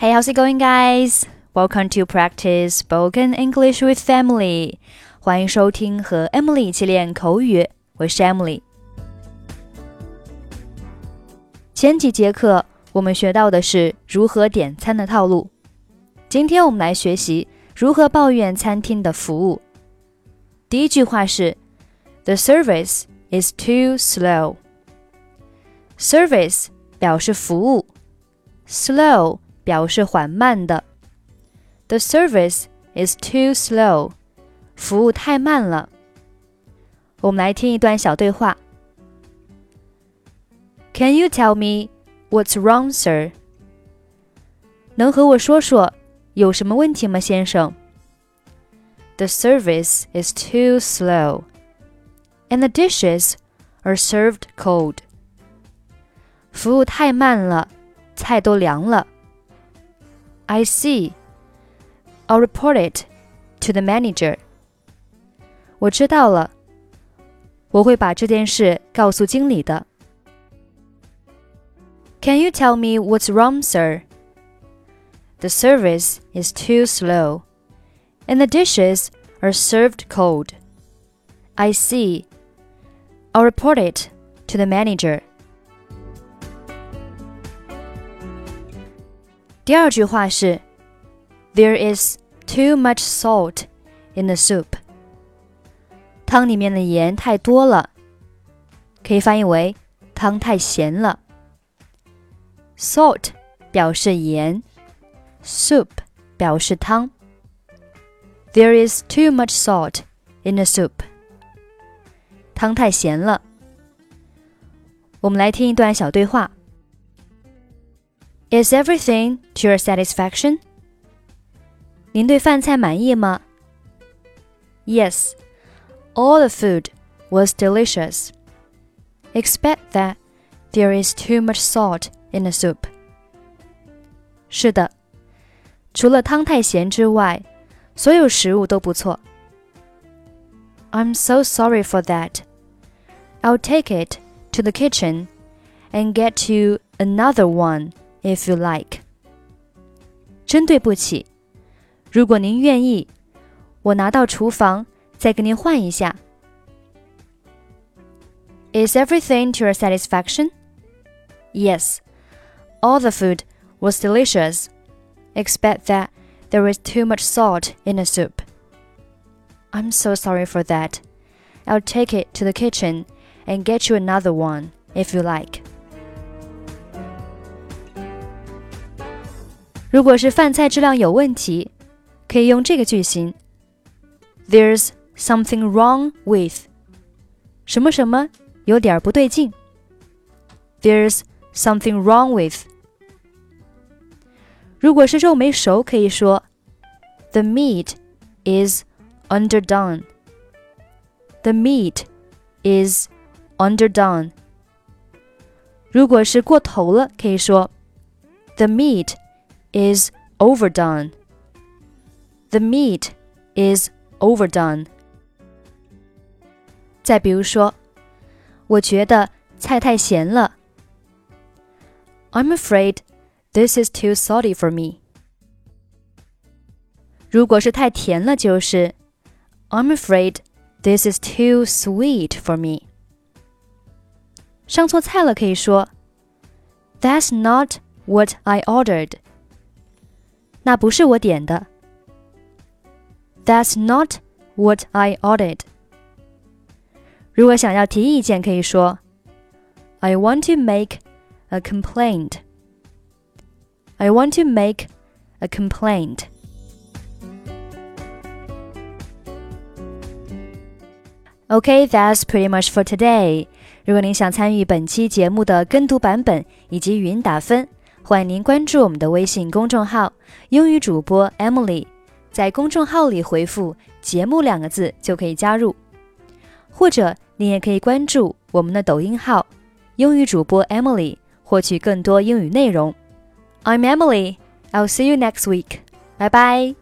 Hey, how's it going, guys? Welcome to practice spoken English with Emily. 欢迎收听和 Emily 一起练口语，我是 Emily。前几节课我们学到的是如何点餐的套路，今天我们来学习如何抱怨餐厅的服务。第一句话是：“The service is too slow.” Service 表示服务，slow。表示缓慢的。The service is too slow. 服务太慢了。我们来听一段小对话。Can you tell me what's wrong, sir? 能和我说说有什么问题吗，先生？the service is too slow, and the dishes are served cold. 服务太慢了，菜都凉了。I see. I'll report it to the manager. 我知道了，我会把这件事告诉经理的。Can you tell me what's wrong, sir? The service is too slow and the dishes are served cold. I see. I'll report it to the manager. 第二句话是 There is too much salt in the soup. 汤里面的盐太多了，可以翻译为汤太咸了。Salt 表示盐，soup 表示汤。there is too much salt in the soup. 汤太咸了。我们来听一段小对话。Is everything to your satisfaction? 您对饭菜满意吗？Yes, all the food was delicious. Except that there is too much salt in the soup. 是的，除了汤太咸之外。所有食物都不错。I'm so sorry for that. I'll take it to the kitchen and get you another one if you like. 真对不起，如果您愿意，我拿到厨房再给您换一下。Is everything to your satisfaction? Yes. All the food was delicious, except that there is too much salt in the soup. I'm so sorry for that. I'll take it to the kitchen and get you another one if you like. 如果是饭菜质量有问题，可以用这个句型：There's something wrong with 什么什么有点不对劲。There's something wrong with 如果是肉没熟，可以说 The meat is underdone. The meat is underdone. 如果是过头了，可以说 The meat is overdone. The meat is overdone. 再比如说，我觉得菜太咸了。I'm afraid this is too salty for me. 如果是太甜了，就是 I'm afraid this is too sweet for me. 上错菜了，可以说 That's not what I ordered. 那不是我点的。That's not what I ordered. 如果想要提意见，可以说 I want to make a complaint. I want to make a complaint. Okay, that's pretty much for today. 如果您想参与本期节目的跟读版本以及语音打分， 欢迎您关注我们的微信公众号“英语主播 Emily”。在公众号里回复“节目”两个字就可以加入，或者您也可以关注我们的抖音号“英语主播 Emily”，获取更多英语内容。I'm Emily. I'll see you next week. 拜拜